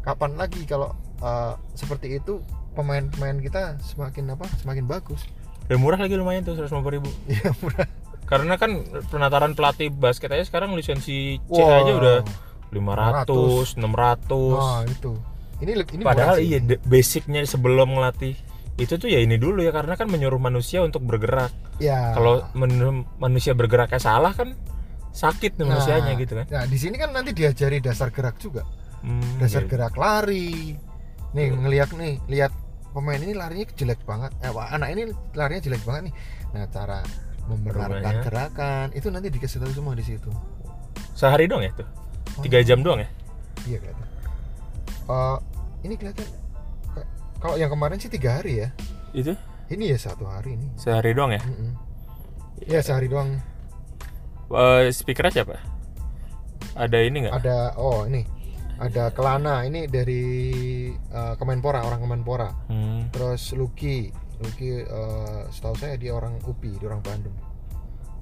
kapan lagi kalau uh, seperti itu pemain-pemain kita semakin apa semakin bagus Dan murah lagi lumayan tuh 150 ribu. Iya murah Karena kan penataran pelatih basket aja sekarang lisensi C Wow. aja udah 500, 600. Wah itu ini ini Padahal iya basicnya sebelum ngelatih itu tuh ya ini dulu ya karena kan menyuruh manusia untuk bergerak. ya Kalau men- manusia bergeraknya salah kan sakit nih Nah, manusianya gitu kan. nah di sini kan nanti diajari dasar gerak juga Hmm, dasar iya. gerak lari nih ngeliat nih lihat pemain ini larinya jelek banget eh, anak ini larinya jelek banget nih nah cara membenarkan gerakan. Itu nanti dikasih tahu semua di situ. Sehari dong ya tuh. Tiga jam doang ya. iya kelihatan. Eh, ini kelihatan. Ka- kalau yang kemarin sih tiga hari ya. Itu? Ini ya satu hari ini. Sehari doang ya. Mm-mm. ya sehari doang. Eh, speakernya siapa? Ada ini nggak? ada oh ini. Ada Kelana. Ini dari eh, Kemenpora orang Kemenpora. Hmm. terus Lucky. Lucky eh, setahu saya dia orang UPI dia orang Bandung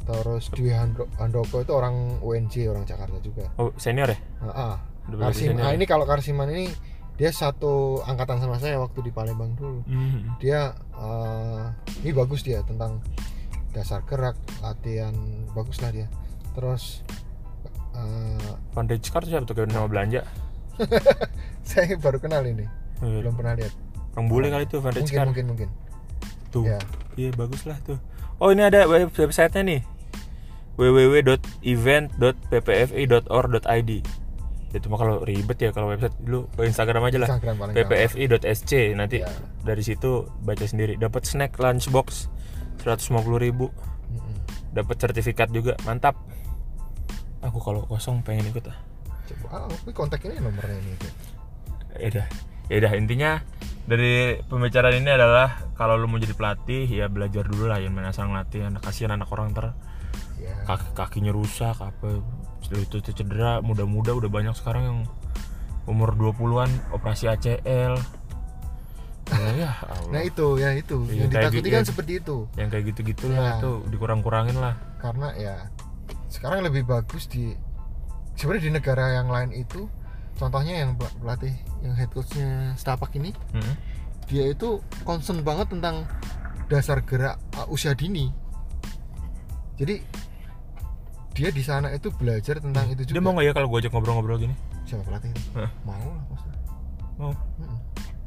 terus Dwi Handro- Handoko itu orang UNJ orang Jakarta juga Oh senior ya? nah, ah berarti Karsim, senior ah, ya? ini kalau Karsiman ini dia satu angkatan sama saya waktu di Palembang dulu Hmm. dia eh, ini bagus dia tentang dasar gerak latihan bagus lah dia terus eh, Vantage card siapa tuh nama belanja? saya baru kenal ini Eh, belum pernah lihat Orang bule kali tuh Vantage mungkin card. mungkin mungkin Tuh. ya Iya bagus lah tuh. Oh ini ada web websitenya nih www.event.ppfi.or.id itu mah kalau ribet ya kalau website. Dulu ke Instagram aja lah. Ppfi.sc nanti Ya. dari situ baca sendiri. Dapat snack lunchbox 150.000 ribu. Dapat sertifikat juga. Mantap. Aku kalau kosong pengen ikut ah. Coba ah, kontak ini nomornya ini ya udah ya udah intinya dari pembicaraan ini adalah kalau lu mau jadi pelatih ya belajar dulu lah yang main asal ngelatih. Anak kasihan anak orang ter ya kaki kakinya rusak apa itu, itu cedera. Muda-muda udah banyak sekarang yang umur 20-an operasi ACL ya, ya Allah. nah itu ya itu. Iya, yang kayak ditakuti gitu kan ya. seperti itu. Yang kayak gitu-gitu Ya. lah itu dikurang-kurangin lah. Karena ya sekarang lebih bagus di sebenarnya di negara yang lain itu contohnya yang pel- pelatih yang head coachnya Stapak ini Mm-mm. dia itu concern banget tentang dasar gerak uh, usia dini. Jadi dia di sana itu belajar tentang itu juga. dia mau nggak ya kalau gue ajak ngobrol-ngobrol gini? Siapa pelatih itu? Hah? mau lah pasti mau. Mm-mm.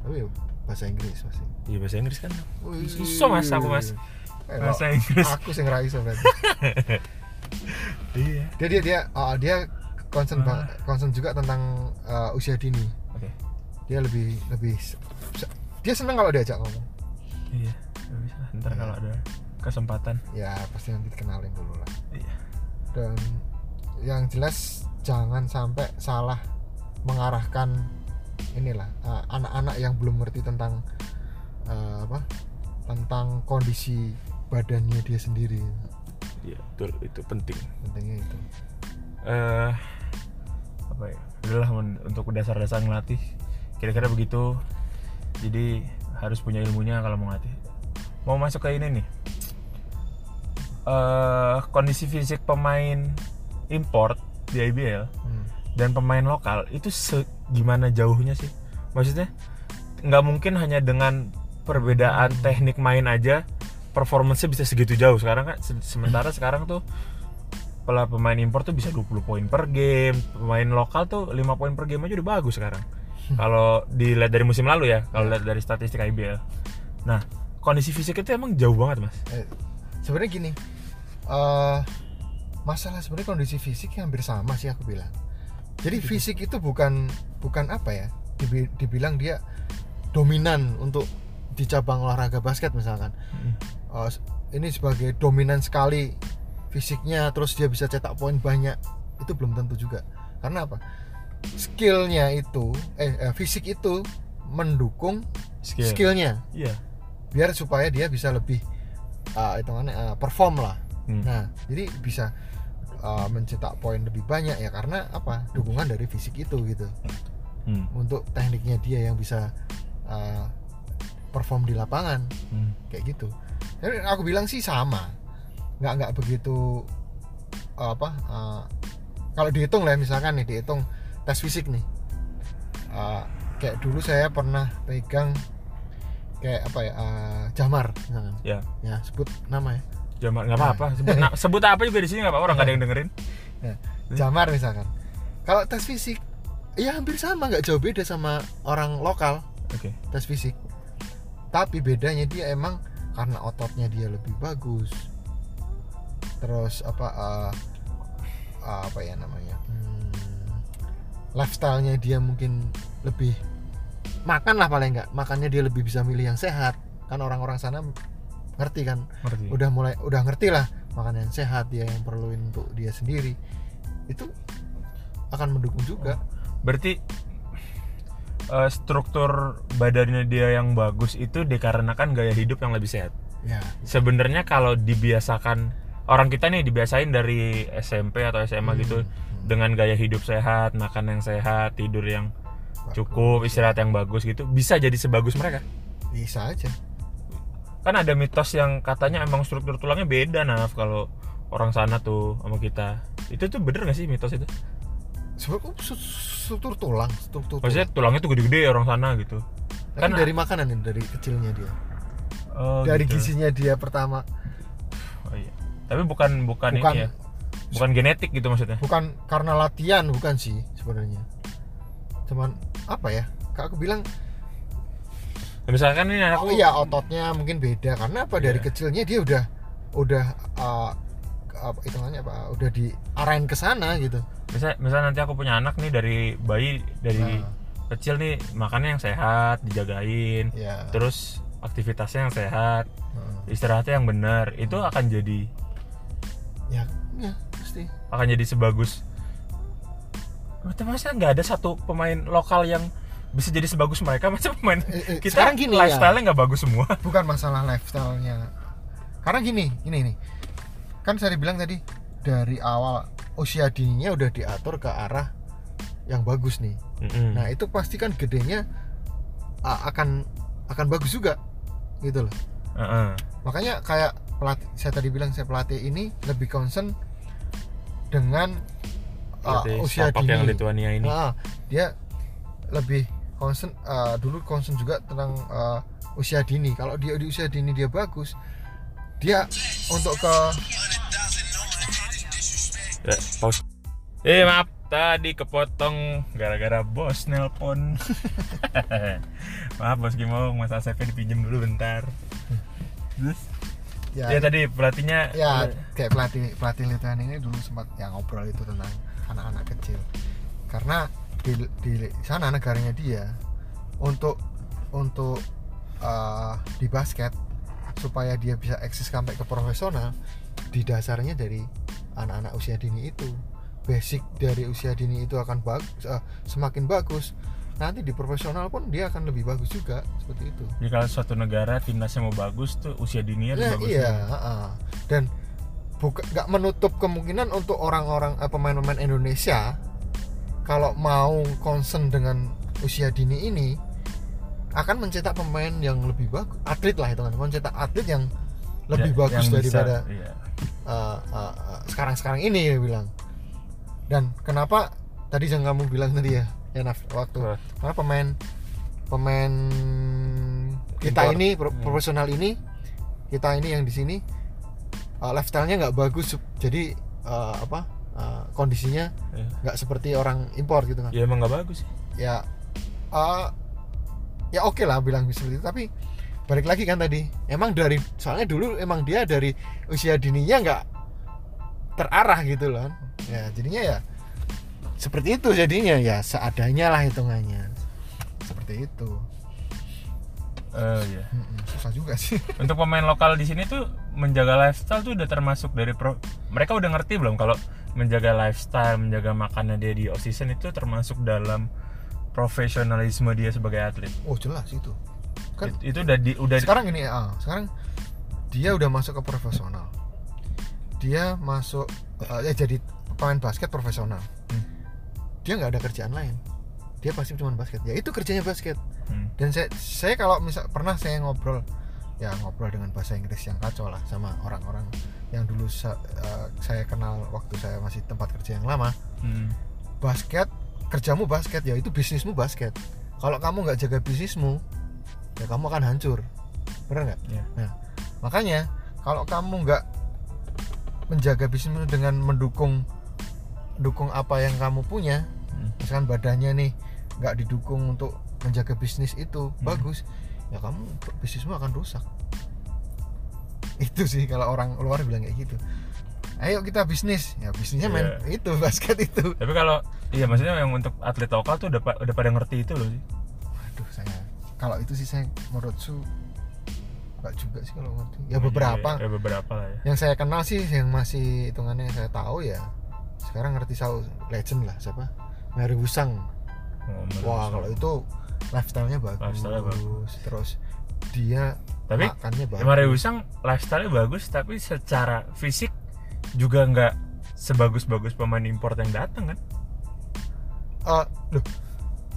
tapi ya bahasa Inggris pasti iya bahasa Inggris kan. Wih. susah mas aku mas. Eh, bahasa Inggris. aku sing ra iso berarti iya. Dia dia dia oh, dia concern Ah. concern juga tentang uh, usia dini. Oke. Dia lebih lebih dia senang kalau diajak ngomong. Iya bisa ntar kalau ada kesempatan. Ya pasti nanti dikenalin dulu lah. Iya. Dan yang jelas jangan sampai salah mengarahkan inilah uh, anak-anak yang belum ngerti tentang uh, apa tentang kondisi badannya dia sendiri. Iya betul. Itu penting. Pentingnya itu. Eh apa ya adalah untuk dasar-dasar ngelatih. Kira-kira begitu. Jadi harus punya ilmunya kalau mau ngelatih. Mau masuk ke ini nih. Eh kondisi fisik pemain import di IBL Hmm. dan pemain lokal itu gimana jauhnya sih? Maksudnya nggak mungkin hanya dengan perbedaan teknik main aja performance bisa segitu jauh. Sekarang kan se- sementara sekarang tuh pela pemain impor tuh bisa 20 poin per game. Pemain lokal tuh 5 poin per game aja udah bagus sekarang. Kalau dilihat dari musim lalu ya kalau lihat dari statistik IBL nah kondisi fisik itu emang jauh banget mas. Eh, sebenarnya gini eh masalah sebenarnya kondisi fisik hampir sama sih aku bilang. Jadi fisik itu bukan bukan apa ya dibi- dibilang dia dominan untuk di cabang olahraga basket misalkan. S- ini sebagai dominan sekali fisiknya terus dia bisa cetak poin banyak itu belum tentu juga. Karena apa? Skillnya itu eh, eh, fisik itu mendukung skill, skillnya. Iya. Biar supaya dia bisa lebih uh, hitungannya uh, perform lah. Hmm. nah jadi bisa uh, mencetak poin lebih banyak ya karena apa? Dukungan dari fisik itu gitu. Hmm. untuk tekniknya dia yang bisa uh, perform di lapangan. Hmm. kayak gitu. Jadi aku bilang sih sama nggak nggak begitu apa uh, kalau dihitung lah misalkan nih dihitung tes fisik nih. Uh, kayak dulu saya pernah pegang kayak apa ya uh, jamar misalkan. Ya. Ya sebut nama ya. Jamar nggak apa-apa sebut, na- sebut apa juga di sini nggak apa-apa orang nggak ada yang dengerin. Ya, jamar misalkan. Kalau tes fisik ya hampir sama nggak jauh beda sama orang lokal oke. tes fisik. Tapi bedanya dia emang karena ototnya dia lebih bagus terus apa uh, uh, apa ya namanya hmm, lifestyle-nya dia mungkin lebih makan lah paling nggak makannya dia lebih bisa milih yang sehat. Kan orang-orang sana ngerti kan? Ngerti. Udah mulai udah ngerti lah makan yang sehat dia yang perluin untuk dia sendiri. Itu akan mendukung juga. Berarti eh, struktur badannya dia yang bagus itu dikarenakan gaya hidup yang lebih sehat? Ya. Sebenarnya kalau dibiasakan orang kita nih dibiasain dari SMP atau SMA Hmm. gitu dengan gaya hidup sehat makan yang sehat tidur yang Bagus. cukup istirahat yang bagus gitu bisa jadi sebagus mereka bisa aja kan ada mitos yang katanya emang struktur tulangnya beda naf kalau orang sana tuh sama kita itu tuh bener gak sih mitos itu sebenarnya su- struktur tulang struktur maksudnya tulang. tulangnya tuh gede-gede orang sana gitu kan kan- dari makanan dari kecilnya dia oh, dari gitu. gizinya dia pertama Oh, iya. Tapi bukan bukan, Bukan. ini ya. Bukan genetik gitu maksudnya. Bukan karena latihan bukan sih sebenarnya. Cuman apa ya? Kak aku bilang misalkan ini oh anakku iya ototnya mungkin beda. Karena apa? Dari Iya. kecilnya dia udah udah uh, apa hitungannya apa? Udah diarahin ke sana gitu. Misal misal nanti aku punya anak nih dari bayi dari Nah. kecil nih makannya yang sehat dijagain. Ya terus aktivitasnya yang sehat Heeh. istirahatnya yang benar. Itu akan jadi ya. Ya pasti. Akan jadi sebagus. Masa masa nggak ada satu pemain lokal yang bisa jadi sebagus mereka? Masa pemain Eh, eh, kita sekarang gini ya. lifestyle-nya nggak bagus semua? Bukan masalah lifestyle-nya. Karena gini gini nih kan saya bilang tadi dari awal usia dininya udah diatur ke arah yang bagus nih. Mm-mm. nah itu pasti kan gedenya akan akan bagus juga gitu loh. Heeh. makanya kayak pelatih saya tadi bilang saya pelatih ini lebih concern dengan uh, usia dini yang Lithuania ini Ah, dia lebih concern uh, dulu concern juga tentang uh, usia dini kalau dia di usia dini dia bagus dia untuk ke Ya, pause. Eh maaf, tadi kepotong gara-gara bos nelpon. maaf bos Gimo, Mas Asep dipinjam dulu bentar. Terus? Ya. Ya, tadi pelatihnya ya kayak pelatih pelatih Lithuania ini dulu sempat yang ngobrol itu tentang anak-anak kecil. Karena di, di sana negaranya dia untuk untuk uh, di basket supaya dia bisa eksis sampai ke profesional di dasarnya dari anak-anak usia dini itu. Basic dari usia dini itu akan bagus semakin bagus nanti di profesional pun dia akan lebih bagus juga seperti itu Jadi kalau suatu negara timnasnya mau bagus tuh usia dini harus Ya, bagus. iya, heeh. dan buka nggak menutup kemungkinan untuk orang-orang eh, pemain-pemain Indonesia kalau mau concern dengan usia dini ini akan mencetak pemain yang lebih bagus, atlet lah itu kan, mencetak atlet yang lebih Ya, bagus yang bisa, daripada iya. eh, eh, eh, sekarang-sekarang ini dia bilang. Dan kenapa tadi yang kamu bilang tadi ya, ya Naf, waktu Wah, karena pemain pemain kita Impor. ini pro- Hmm. profesional ini kita ini yang di sini uh, lifestyle-nya nggak bagus jadi uh, apa uh, kondisinya iya. nggak seperti orang impor gitu kan Ya emang nggak bagus sih. ya uh, ya oke lah bilang seperti itu tapi balik lagi kan tadi emang dari soalnya dulu emang dia dari usia dininya nggak terarah gitu loh ya jadinya ya seperti itu jadinya ya seadanya lah hitungannya seperti itu iya. Mm-mm, susah juga sih Untuk pemain lokal di sini tuh menjaga lifestyle tuh udah termasuk dari pro. Mereka udah ngerti belum kalau menjaga lifestyle, menjaga makannya dia di off season itu termasuk dalam profesionalisme dia sebagai atlet. oh jelas itu kan It- itu udah di udah sekarang ini ah, sekarang dia udah masuk ke profesional dia masuk eh, ya jadi pemain basket profesional Hmm. Dia nggak ada kerjaan lain. Dia pasti cuma basket. Ya itu kerjanya basket. Hmm. dan saya saya kalau misal pernah saya ngobrol ya ngobrol dengan bahasa Inggris yang kacau lah sama orang-orang yang dulu sa- eh, saya kenal waktu saya masih tempat kerja yang lama. Hmm. basket kerjamu basket ya itu bisnismu basket. Kalau kamu nggak jaga bisnismu ya kamu akan hancur. Benar nggak? Iya. nah makanya kalau kamu nggak menjaga bisnismu dengan mendukung dukung apa yang kamu punya Hmm. misalkan badannya nih nggak didukung untuk menjaga bisnis itu Hmm. bagus ya kamu bisnismu akan rusak itu sih kalau orang luar bilang kayak gitu ayo kita bisnis ya bisnisnya main Iya. itu basket itu Tapi kalau iya maksudnya yang untuk atlet lokal tuh udah udah pada ngerti itu loh sih. Waduh saya kalau itu sih saya menurut su nggak juga sih kalau ngerti ya beberapa Ya, beberapa lah ya. yang saya kenal sih yang masih hitungannya yang saya tahu ya sekarang ngerti saya legend lah siapa Mary Wusang Oh, wah kalau itu lifestyle-nya bagus, Lifestyle-nya bagus. terus dia Tapi makannya bagus Mario Usang lifestyle-nya bagus tapi secara fisik juga nggak sebagus-bagus pemain import yang datang kan? Eh, loh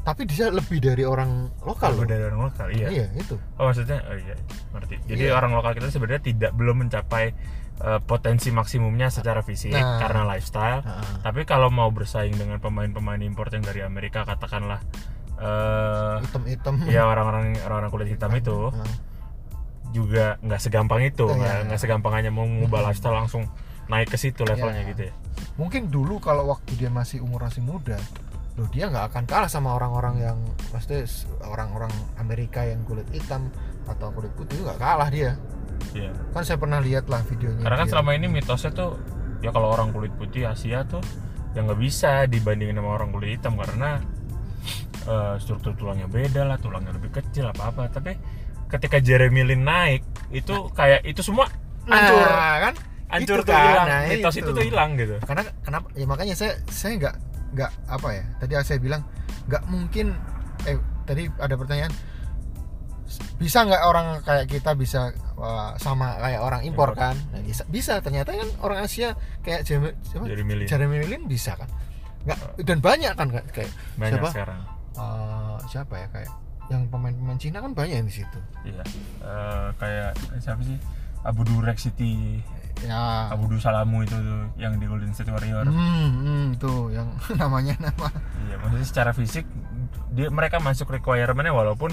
tapi dia lebih dari orang lokal Kalau loh. dari orang lokal, iya. iya itu Oh maksudnya, oh iya, ngerti. Jadi Iya. orang lokal kita sebenarnya tidak belum mencapai eh, potensi maksimumnya secara fisik Nah. karena lifestyle. Heeh. Tapi kalau mau bersaing dengan pemain-pemain import yang dari Amerika, katakanlah eh hitam-hitam ya orang-orang orang-orang kulit hitam itu Heeh. juga nggak segampang itu, Iya. nggak nggak segampang hanya mau mengubah Mm-mm. lifestyle langsung naik ke situ levelnya Iya. gitu ya. mungkin dulu kalau waktu dia masih umur masih muda loh dia nggak akan kalah sama orang-orang yang pasti orang-orang Amerika yang kulit hitam atau kulit putih nggak kalah dia Iya. kan saya pernah lihat lah videonya Karena kan dia. selama ini mitosnya tuh ya kalau orang kulit putih Asia tuh yang nggak bisa dibandingin sama orang kulit hitam karena eh, struktur tulangnya beda lah tulangnya lebih kecil apa apa tapi ketika Jeremy Lin naik itu kayak itu semua hancur Nah, kan hancur Itu tuh kan, hilang nah mitos itu. itu. tuh hilang gitu karena kenapa ya makanya saya saya nggak nggak apa ya tadi saya bilang nggak mungkin eh tadi ada pertanyaan bisa nggak orang kayak kita bisa uh, sama kayak orang impor Impor. kan? Nah, bisa bisa. Ternyata kan orang Asia kayak Jeremy siapa? Jeremy Lin. Jeremy Lin bisa kan? Nggak dan banyak kan kayak banyak siapa? sekarang. Uh, siapa ya kayak yang pemain-pemain Cina kan banyak di situ. Iya. Eh, kayak siapa sih? Abu Durek City ya. Abu Du Salamu itu tuh yang di Golden State Warrior hmm, hmm, tuh yang namanya nama. Iya, maksudnya secara fisik dia mereka masuk requirementnya walaupun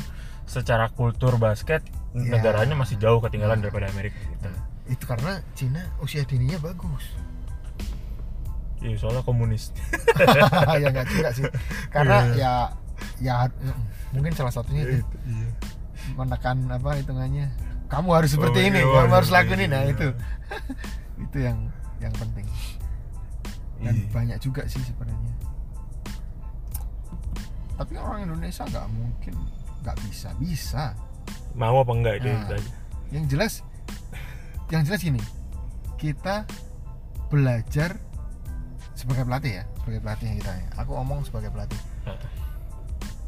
secara kultur basket Ya. negaranya masih jauh ketinggalan daripada Amerika gitu. itu karena Cina usia dininya bagus Iya, soalnya komunis. ya nggak juga sih karena Iya. ya ya mungkin salah satunya itu Iya. menekan apa hitungannya kamu harus seperti Oh, ini iya, kamu harus harus lakuin ini nah ini. itu itu yang yang penting dan Iya. banyak juga sih sebenarnya tapi orang Indonesia nggak mungkin nggak bisa bisa. Mau apa enggak Nah. itu yang jelas yang jelas gini kita belajar sebagai pelatih ya sebagai pelatih kita ya. Aku omong sebagai pelatih. Nah,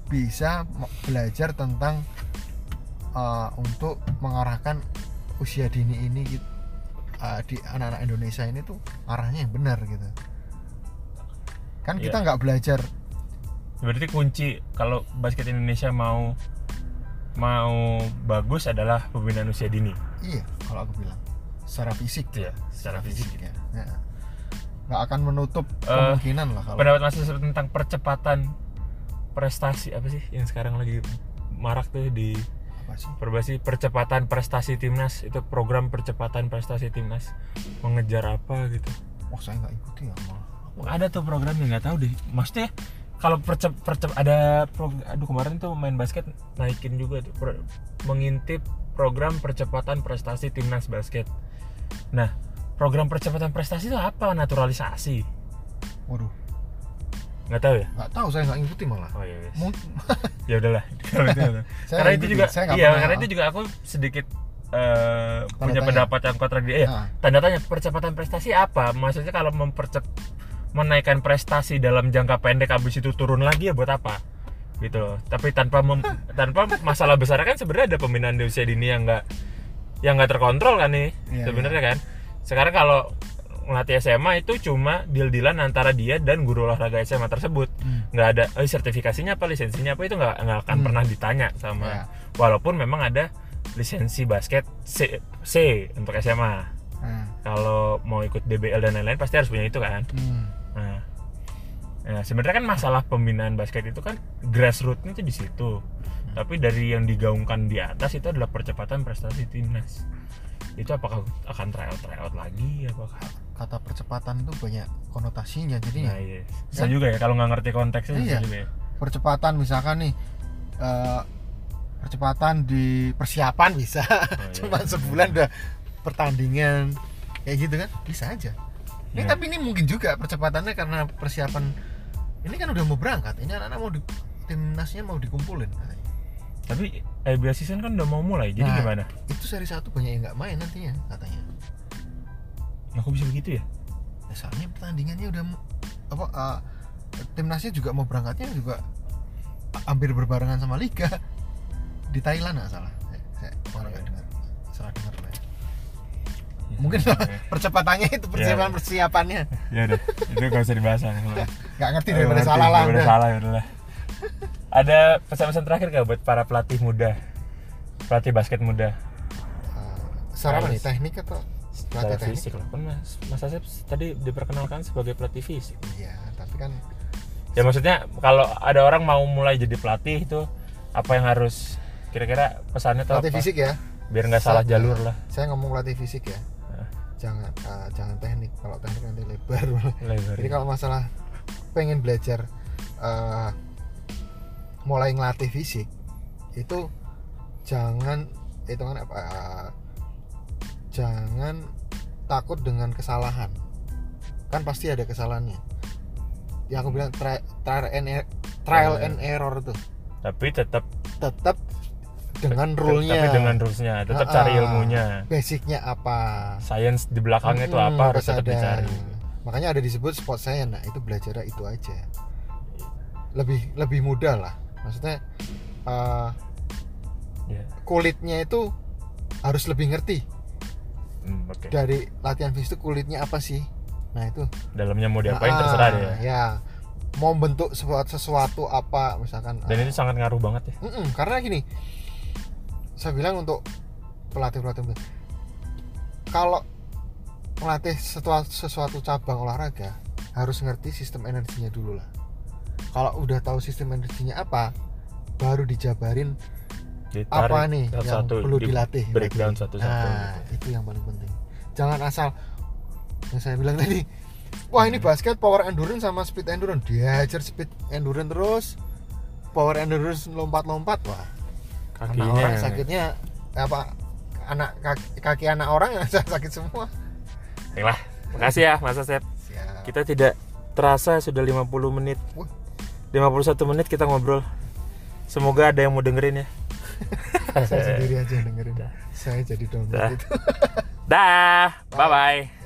bisa belajar tentang uh, untuk mengarahkan usia dini ini gitu, uh, di anak-anak Indonesia ini tuh arahnya yang benar gitu. Kan kita Iya. nggak belajar Berarti kunci kalau basket Indonesia mau mau bagus adalah pembinaan usia dini. iya kalau aku bilang. Secara fisik. Iya, secara fisik. ya Ya. nggak akan menutup Eh, kemungkinan lah kalau Pendapat Mas Yusuf tentang percepatan prestasi apa sih yang sekarang lagi marak tuh di apa sih? Perbasi percepatan prestasi timnas itu program percepatan prestasi timnas. Mengejar apa gitu? Oh saya nggak ikuti ya malah ada tuh programnya nggak tahu deh. Maksudnya kalau percep, percep ada pro, aduh kemarin tuh main basket naikin juga tuh pro- mengintip program percepatan prestasi timnas basket. Nah program percepatan prestasi itu apa? Naturalisasi. Waduh. Nggak tahu ya? Nggak tahu saya nggak ngikuti malah. Oh iya yes. Ya udahlah. Karena itu juga saya iya karena itu juga aku sedikit eh, punya tanya. pendapat yang kontradiktif. Ya Ah, tanda tanya percepatan prestasi apa? Maksudnya kalau mempercep menaikkan prestasi dalam jangka pendek habis itu turun lagi ya buat apa gitu loh tapi tanpa mem- tanpa masalah besar kan sebenarnya ada pembinaan di usia dini yang enggak yang nggak terkontrol kan nih Iya, sebenarnya kan sekarang kalau ngelatih SMA itu cuma deal-dealan antara dia dan guru olahraga SMA tersebut hmm. nggak ada eh, sertifikasinya apa lisensinya apa itu nggak nggak akan Hmm. pernah ditanya sama Ya. walaupun memang ada lisensi basket C, C untuk SMA Nah, kalau mau ikut DBL dan lain-lain pasti harus punya itu kan hmm. Nah, nah, sebenarnya kan masalah pembinaan basket itu kan grassrootsnya itu di situ. Tapi dari yang digaungkan di atas itu adalah percepatan prestasi timnas. Itu apakah akan tryout tryout lagi apakah kata percepatan itu banyak konotasinya jadi nah iya. Bisa juga ya kalau nggak ngerti konteksnya Iya. juga ya. Percepatan misalkan nih eh, percepatan di persiapan bisa. Iya. cuma sebulan udah pertandingan. Kayak gitu kan? Bisa aja ini Iya. tapi ini mungkin juga percepatannya karena persiapan ini kan udah mau berangkat ini anak-anak mau di, timnasnya mau dikumpulin katanya. tapi IBL season kan udah mau mulai jadi Nah. gimana itu seri satu banyak yang nggak main nantinya katanya nah, kok bisa begitu ya ya, soalnya pertandingannya udah apa eh, timnasnya juga mau berangkatnya juga hampir berbarengan sama liga di Thailand nggak salah saya, saya malah nggak dengar salah dengar ya. Mungkin percepatannya itu persiapan Iya. persiapannya ya udah. Itu gak usah dibahas lah nggak ngerti daripada salah lah udah udah. salah ya udahlah. Ada pesan-pesan terakhir gak buat para pelatih muda? Pelatih basket muda? Secara apa nih? Teknik atau secara pelatih teknik? fisik lah. Kan mas mas Asep tadi diperkenalkan sebagai pelatih fisik. Iya tapi kan ya maksudnya kalau ada orang mau mulai jadi pelatih itu apa yang harus kira-kira pesannya pelatih apa? fisik ya? Biar nggak salah Sa- jalur lah. Saya ngomong pelatih fisik ya. Jangan eh, jangan teknik kalau teknik nanti lebar Lebar. Jadi kalau masalah pengen belajar eh, mulai ngelatih fisik itu jangan hitungan apa eh, jangan takut dengan kesalahan. kan pasti ada kesalahannya yang aku bilang tri- trial and er- trial Iya. and error tuh tapi tetap tetap dengan rule-nya. tapi dengan rulesnya tetap Ah, cari ilmunya. Basicnya apa? Science di belakangnya itu Mm-mm, apa harus tetap ada. dicari. Makanya ada disebut sport science. Nah itu belajar itu aja. Lebih lebih mudah lah. Maksudnya eh, ya. kulitnya itu harus lebih ngerti. Hmm, oke. Dari latihan fisik itu kulitnya apa sih? Nah itu. Dalamnya mau diapain Ah, terserah ya ya. Mau bentuk sesuatu, sesuatu apa misalkan dan ah, itu sangat ngaruh banget ya. Mm-mm, karena gini saya bilang untuk pelatih pelatih kalau melatih sesuatu, sesuatu cabang olahraga harus ngerti sistem energinya dulu lah. Kalau udah tahu sistem energinya apa baru dijabarin Ditarik apa nih yang satu-satu, perlu di dilatih breakdown lagi. satu-satu nah gitu. itu yang paling penting. Jangan asal yang saya bilang tadi wah ini basket power endurance sama speed endurance. Diajar speed endurance terus power endurance lompat-lompat wah anak kakinya orang sakitnya apa? Anak kaki, kaki anak orang sakit semua. Baiklah, makasih ya Mas Asep. Siap. kita tidak terasa sudah 50 menit. Wah. 51 menit kita ngobrol. Semoga ada yang mau dengerin ya. Saya sendiri aja yang dengerin. Saya jadi Dah. download itu. Dah. Bye. Bye